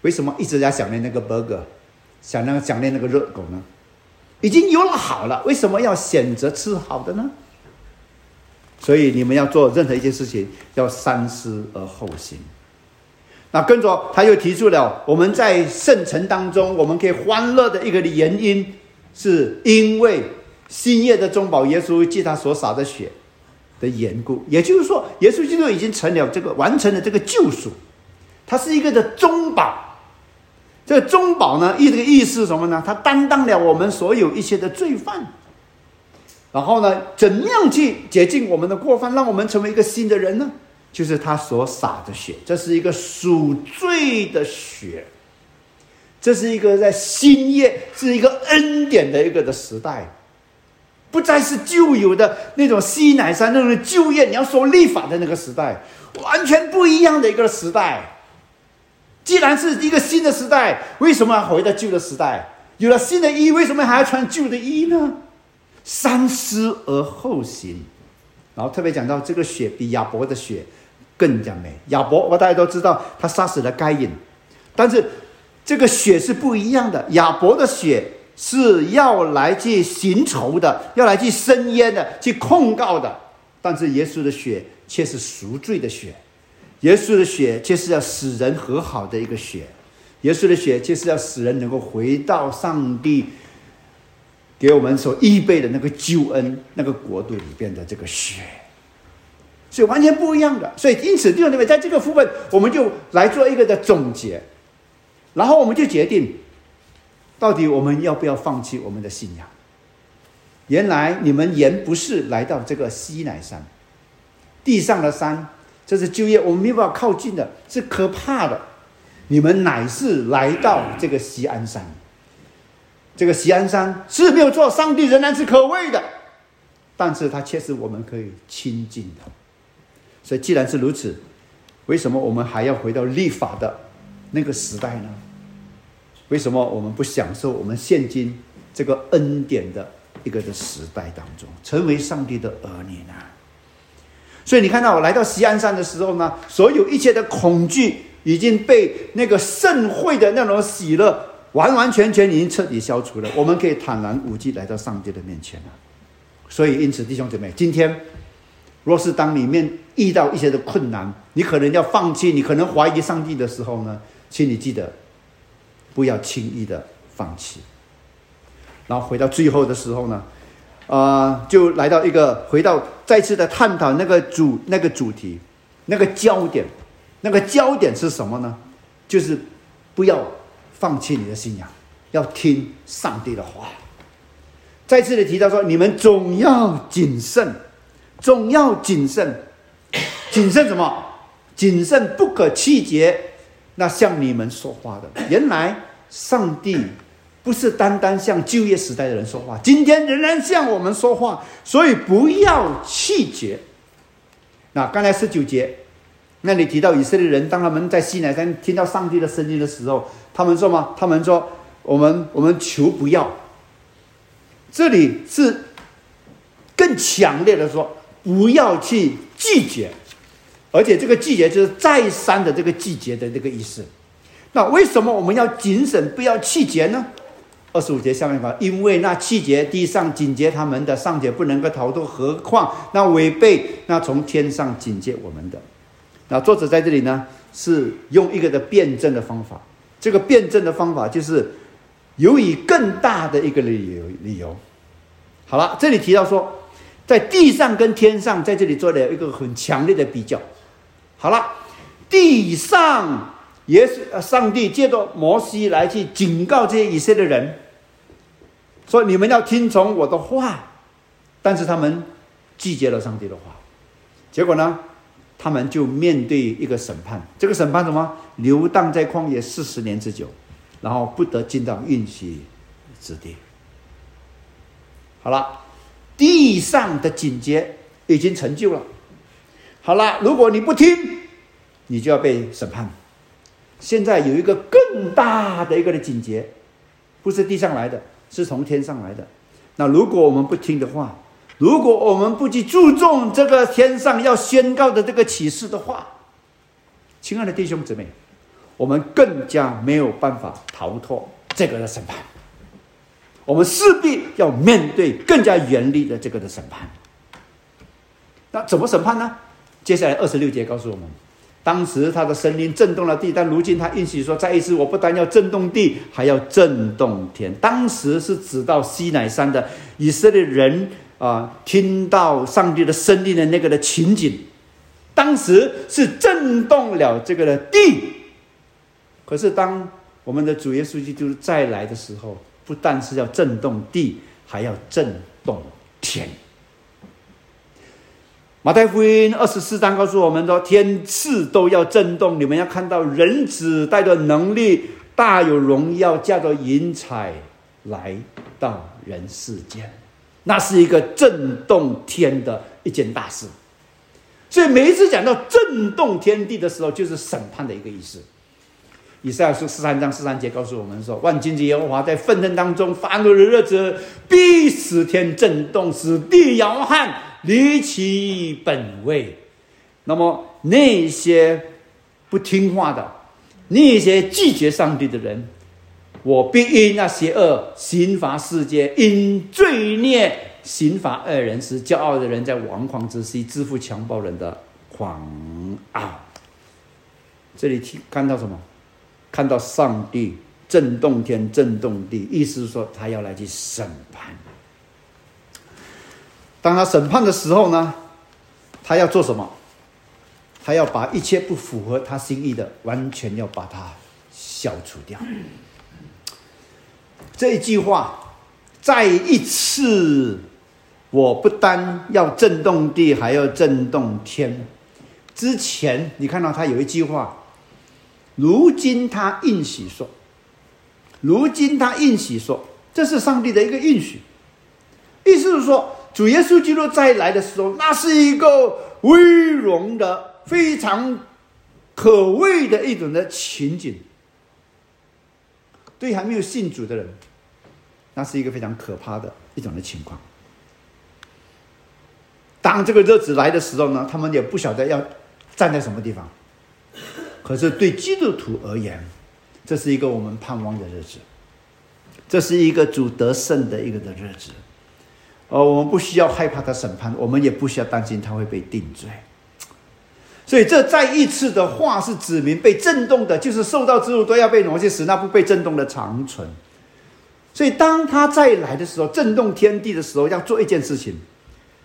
为什么一直在想念那个 burger，想那个想念那个热狗呢？已经有了好了，为什么要选择吃好的呢？所以你们要做任何一件事情，要三思而后行。那跟着他又提出了，我们在圣城当中，我们可以欢乐的一个原因，是因为新业的中保耶稣借他所洒的血的缘故。也就是说，耶稣基督已经成了这个完成了这个救赎，他是一个的中保。这个中保呢，意这个意思是什么呢？他担当了我们所有一些的罪犯，然后呢，怎么样去洁净我们的过犯，让我们成为一个新的人呢？就是他所洒的血，这是一个赎罪的血，这是一个在新业，是一个恩典的一个的时代，不再是旧有的那种西乃山那种旧业，你要说立法的那个时代，完全不一样的一个时代。既然是一个新的时代，为什么要回到旧的时代？有了新的衣，为什么还要穿旧的衣呢？三思而后行。然后特别讲到这个血比亚伯的血。更加美。亚伯，我大家都知道，他杀死了该隐，但是这个血是不一样的。亚伯的血是要来去寻仇的，要来去伸冤的，去控告的；但是耶稣的血却是赎罪的血，耶稣的血就是要使人和好的一个血，耶稣的血就是要使人能够回到上帝给我们所预备的那个救恩、那个国度里边的这个血。所以完全不一样的，所以因此弟兄姊妹，在这个部分，我们就来做一个的总结，然后我们就决定，到底我们要不要放弃我们的信仰？原来你们原不是来到这个西乃山，地上的山，这是就业，我们没办法靠近的，是可怕的。你们乃是来到这个西安山，这个西安山是没有做，上帝仍然是可畏的，但是它却是我们可以亲近的。所以，既然是如此，为什么我们还要回到立法的那个时代呢？为什么我们不享受我们现今这个恩典的一个的时代当中，成为上帝的儿女呢？所以，你看到我来到西安山的时候呢，所有一切的恐惧已经被那个盛会的那种喜乐完完全全已经彻底消除了。我们可以坦然无惧来到上帝的面前了。所以，因此，弟兄姊妹，今天。若是当里面遇到一些的困难，你可能要放弃，你可能怀疑上帝的时候呢，请你记得不要轻易的放弃。然后回到最后的时候呢，啊，就来到一个回到再次的探讨那个主那个主题，那个焦点，那个焦点是什么呢？就是不要放弃你的信仰，要听上帝的话。再次的提到说，你们总要谨慎。总要谨慎，谨慎什么？谨慎不可气节。那向你们说话的，原来上帝不是单单向就业时代的人说话，今天仍然向我们说话。所以不要气节。那刚才十九节，那里提到以色列人，当他们在西南山听到上帝的声音的时候，他们说吗？他们说：“我们我们求不要。”这里是更强烈的说。不要去拒绝，而且这个拒绝就是再三的这个拒绝的这个意思。那为什么我们要谨慎，不要气节呢？二十五节下面讲，因为那气节地上警戒他们的，上节不能够逃脱，何况那违背那从天上警戒我们的。那作者在这里呢，是用一个的辩证的方法。这个辩证的方法就是由于更大的一个理由理由。好了，这里提到说，在地上跟天上在这里做了一个很强烈的比较。好了，地上也是，上帝借着摩西来去警告这些以色列人，说你们要听从我的话，但是他们拒绝了上帝的话，结果呢？他们就面对一个审判，这个审判什么？流荡在旷野四十年之久，然后不得进到应许之地。好了，地上的警戒已经成就了。好了，如果你不听，你就要被审判。现在有一个更大的一个的警戒，不是地上来的，是从天上来的。那如果我们不听的话，如果我们不去注重这个天上要宣告的这个启示的话，亲爱的弟兄姊妹，我们更加没有办法逃脱这个的审判。我们势必要面对更加严厉的这个的审判。那怎么审判呢？接下来二十六节告诉我们，当时他的声音震动了地，但如今他应许说，再一次，我不但要震动地，还要震动天。当时是指到西乃山的以色列人。啊，听到上帝的声音的那个的情景，当时是震动了这个的地。可是当我们的主耶稣基督再来的时候，不但是要震动地，还要震动天。马太福音二十四章告诉我们说，天赐都要震动。你们要看到人子带着能力，大有荣耀，驾着云彩来到人世间。那是一个震动天的一件大事，所以每一次讲到震动天地的时候，就是审判的一个意思。以赛亚书十三章十三节告诉我们说：“万军之耶和华在愤恨当中发怒的日子，必使天震动，使地摇撼，离其本位。”那么那些不听话的、那些拒绝上帝的人。我必因那邪恶刑罚世界，因罪孽刑罚恶人，使骄傲的人在王狂之息支付强暴人的狂傲。这里听看到什么？看到上帝震动天，震动地，意思是说他要来去审判。当他审判的时候呢，他要做什么？他要把一切不符合他心意的，完全要把它消除掉。这一句话，再一次，我不单要震动地，还要震动天。之前你看到他有一句话，如今他应许说，如今他应许说，这是上帝的一个应许，意思是说，主耶稣基督再来的时候，那是一个威荣的、非常可畏的一种的情景。对还没有信主的人。那是一个非常可怕的一种的情况。当这个日子来的时候呢，他们也不晓得要站在什么地方。可是对基督徒而言，这是一个我们盼望的日子，这是一个主得胜的一个的日子。呃，我们不需要害怕他审判，我们也不需要担心他会被定罪。所以这再一次的话是指明被震动的，就是受到之物都要被挪去，使那不被震动的长存。所以，当他再来的时候，震动天地的时候，要做一件事情，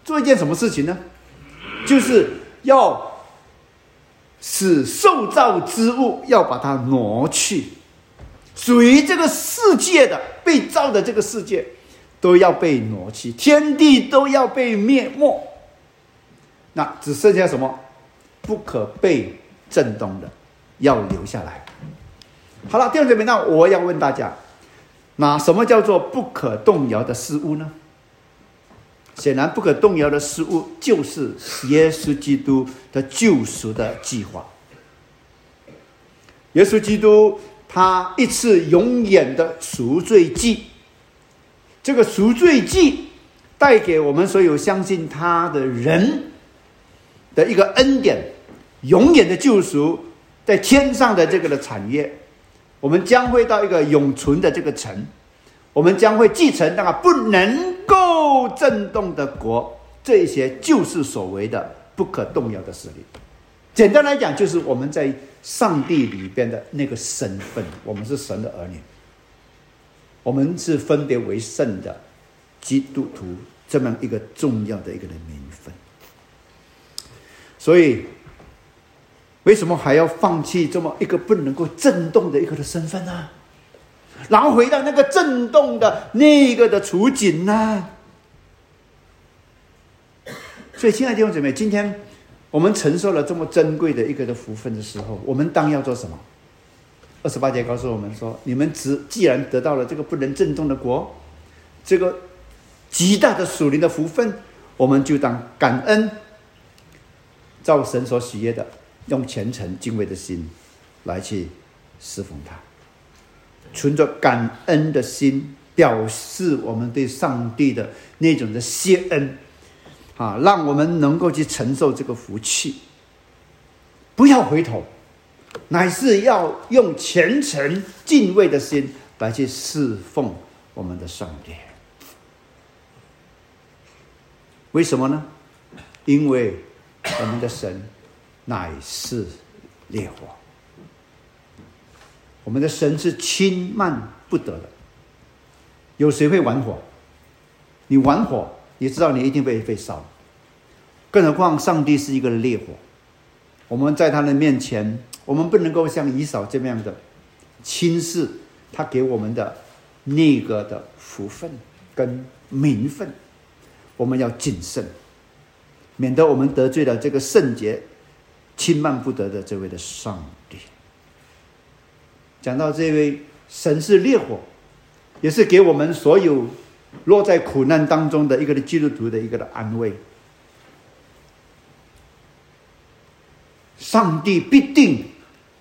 做一件什么事情呢？就是要使受造之物要把它挪去，属于这个世界的被造的这个世界都要被挪去，天地都要被灭没。那只剩下什么？不可被震动的，要留下来。好了，第二点，那我要问大家。那什么叫做不可动摇的事物呢？显然，不可动摇的事物就是耶稣基督的救赎的计划。耶稣基督他一次永远的赎罪祭，这个赎罪祭带给我们所有相信他的人的一个恩典，永远的救赎，在天上的这个的产业。我们将会到一个永存的这个城，我们将会继承那个不能够震动的国，这些就是所谓的不可动摇的势力。简单来讲，就是我们在上帝里边的那个身份，我们是神的儿女，我们是分别为圣的基督徒，这么一个重要的一个的名分。所以，为什么还要放弃这么一个不能够震动的一个的身份呢？然后回到那个震动的那个的处境呢？所以，亲爱的弟兄姊妹，今天我们承受了这么珍贵的一个的福分的时候，我们当要做什么？二十八节告诉我们说：你们只既然得到了这个不能震动的国，这个极大的属灵的福分，我们就当感恩，照神所喜悦的，用虔诚敬畏的心来去侍奉他。存着感恩的心，表示我们对上帝的那种的谢恩，啊，让我们能够去承受这个福气。不要回头，乃是要用虔诚敬畏的心来去侍奉我们的上帝。为什么呢？因为我们的神乃是烈火。我们的神是轻慢不得的，有谁会玩火？你玩火，你知道你一定被被烧。更何况上帝是一个烈火，我们在他的面前，我们不能够像以扫这样的轻视他给我们的那个的福分跟名分，我们要谨慎，免得我们得罪了这个圣洁、轻慢不得的这位的上帝。讲到这位神是烈火，也是给我们所有落在苦难当中的一个的基督徒的一个的安慰。上帝必定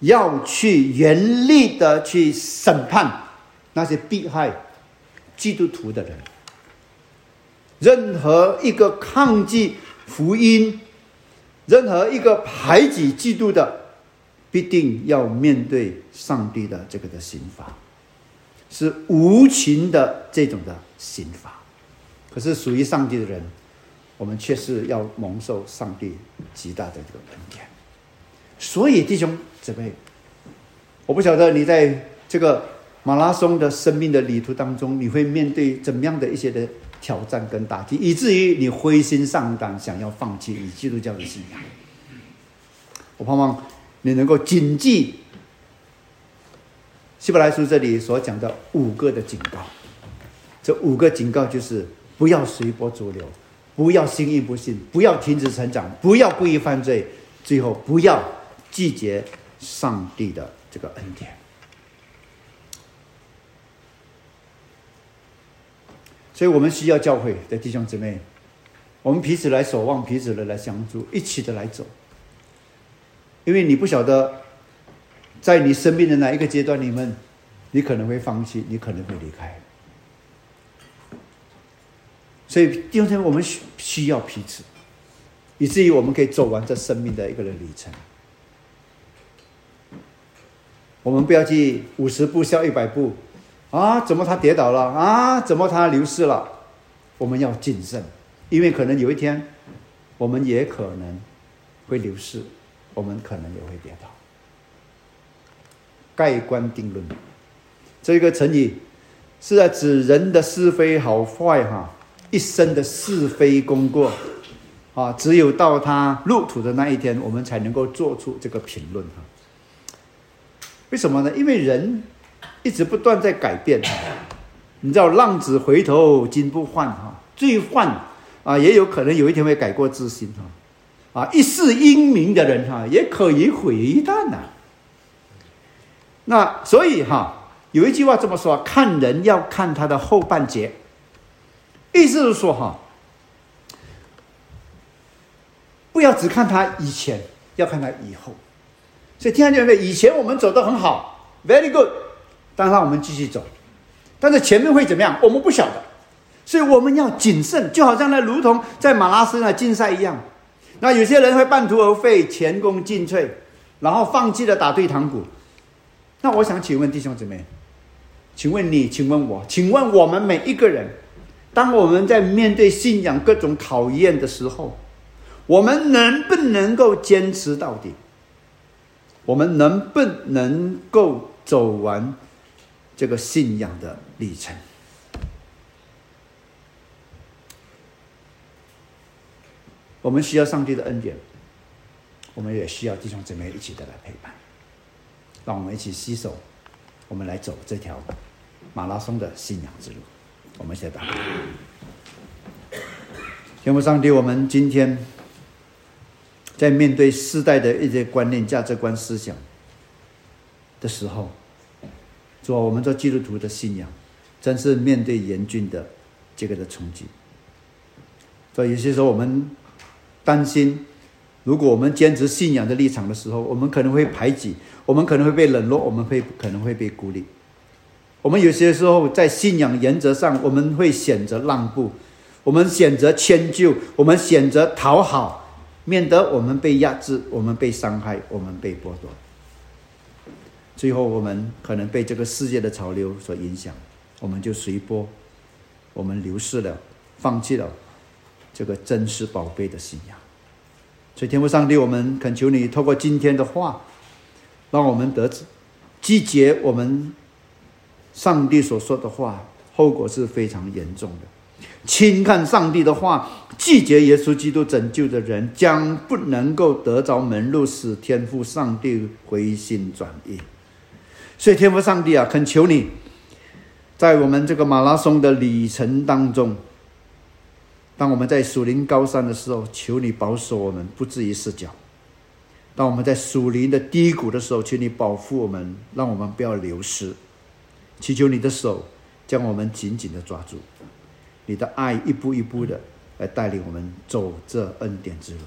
要去严厉的去审判那些迫害基督徒的人，任何一个抗拒福音，任何一个排挤基督的。必定要面对上帝的这个的刑罚，是无情的这种的刑罚。可是属于上帝的人，我们却是要蒙受上帝极大的这个恩典。所以弟兄姊妹，我不晓得你在这个马拉松的生命的旅途当中，你会面对怎么样的一些的挑战跟打击，以至于你灰心丧胆，想要放弃你基督教的信仰。我盼望。你能够谨记希伯来书这里所讲的五个的警告，这五个警告就是不要随波逐流，不要心意不信，不要停止成长，不要故意犯罪，最后不要拒绝上帝的这个恩典。所以我们需要教会的弟兄姊妹，我们彼此来守望，彼此的来相助，一起的来走。因为你不晓得，在你生命的哪一个阶段里面，你可能会放弃，你可能会离开。所以弟兄姊妹，我们需需要彼此，以至于我们可以走完这生命的一个人旅程。我们不要去五十步笑一百步，啊，怎么他跌倒了？啊，怎么他流失了？我们要谨慎，因为可能有一天，我们也可能会流失。我们可能也会跌倒。盖棺定论，这个成语是在指人的是非好坏哈，一生的是非功过啊，只有到他入土的那一天，我们才能够做出这个评论哈。为什么呢？因为人一直不断在改变，你知道浪子回头金不换哈，最换啊，也有可能有一天会改过自新哈。啊，一世英名的人哈，也可以毁一旦呐。那所以哈，有一句话这么说：看人要看他的后半截。意思是说哈，不要只看他以前，要看他以后。所以听见没有？以前我们走得很好，very good，当然我们继续走。但是前面会怎么样？我们不晓得，所以我们要谨慎，就好像那如同在马拉松的竞赛一样。那有些人会半途而废、前功尽瘁，然后放弃了打退堂鼓。那我想请问弟兄姊妹，请问你？请问我？请问我们每一个人，当我们在面对信仰各种考验的时候，我们能不能够坚持到底？我们能不能够走完这个信仰的历程？我们需要上帝的恩典，我们也需要弟兄姊妹一起的来陪伴。让我们一起携手，我们来走这条马拉松的信仰之路。我们先祷告。天父上帝，我们今天在面对世代的一些观念、价值观、思想的时候，做，我们做基督徒的信仰，真是面对严峻的这个的冲击。所以有些时候我们担心，如果我们坚持信仰的立场的时候，我们可能会排挤。我们可能会被冷落，我们会可能会被孤立。我们有些时候在信仰原则上，我们会选择让步，我们选择迁就，我们选择讨好，免得我们被压制，我们被伤害，我们被剥夺。最后，我们可能被这个世界的潮流所影响，我们就随波，我们流失了，放弃了这个真实宝贝的信仰。所以，天父上帝，我们恳求你透过今天的话。让我们得知，拒绝我们上帝所说的话，后果是非常严重的。轻看上帝的话，拒绝耶稣基督拯救的人，将不能够得着门路，使天父上帝回心转意。所以，天父上帝啊，恳求你，在我们这个马拉松的旅程当中，当我们在属灵高山的时候，求你保守我们，不至于失脚。当我们在属灵的低谷的时候，请你保护我们，让我们不要流失。祈求你的手将我们紧紧的抓住，你的爱一步一步的来带领我们走这恩典之路。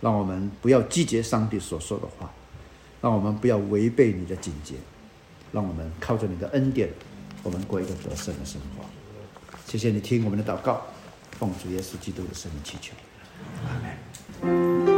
让我们不要拒绝上帝所说的话，让我们不要违背你的警戒，让我们靠着你的恩典，我们过一个得胜的生活。谢谢你听我们的祷告，奉主耶稣基督的圣名祈求，阿门。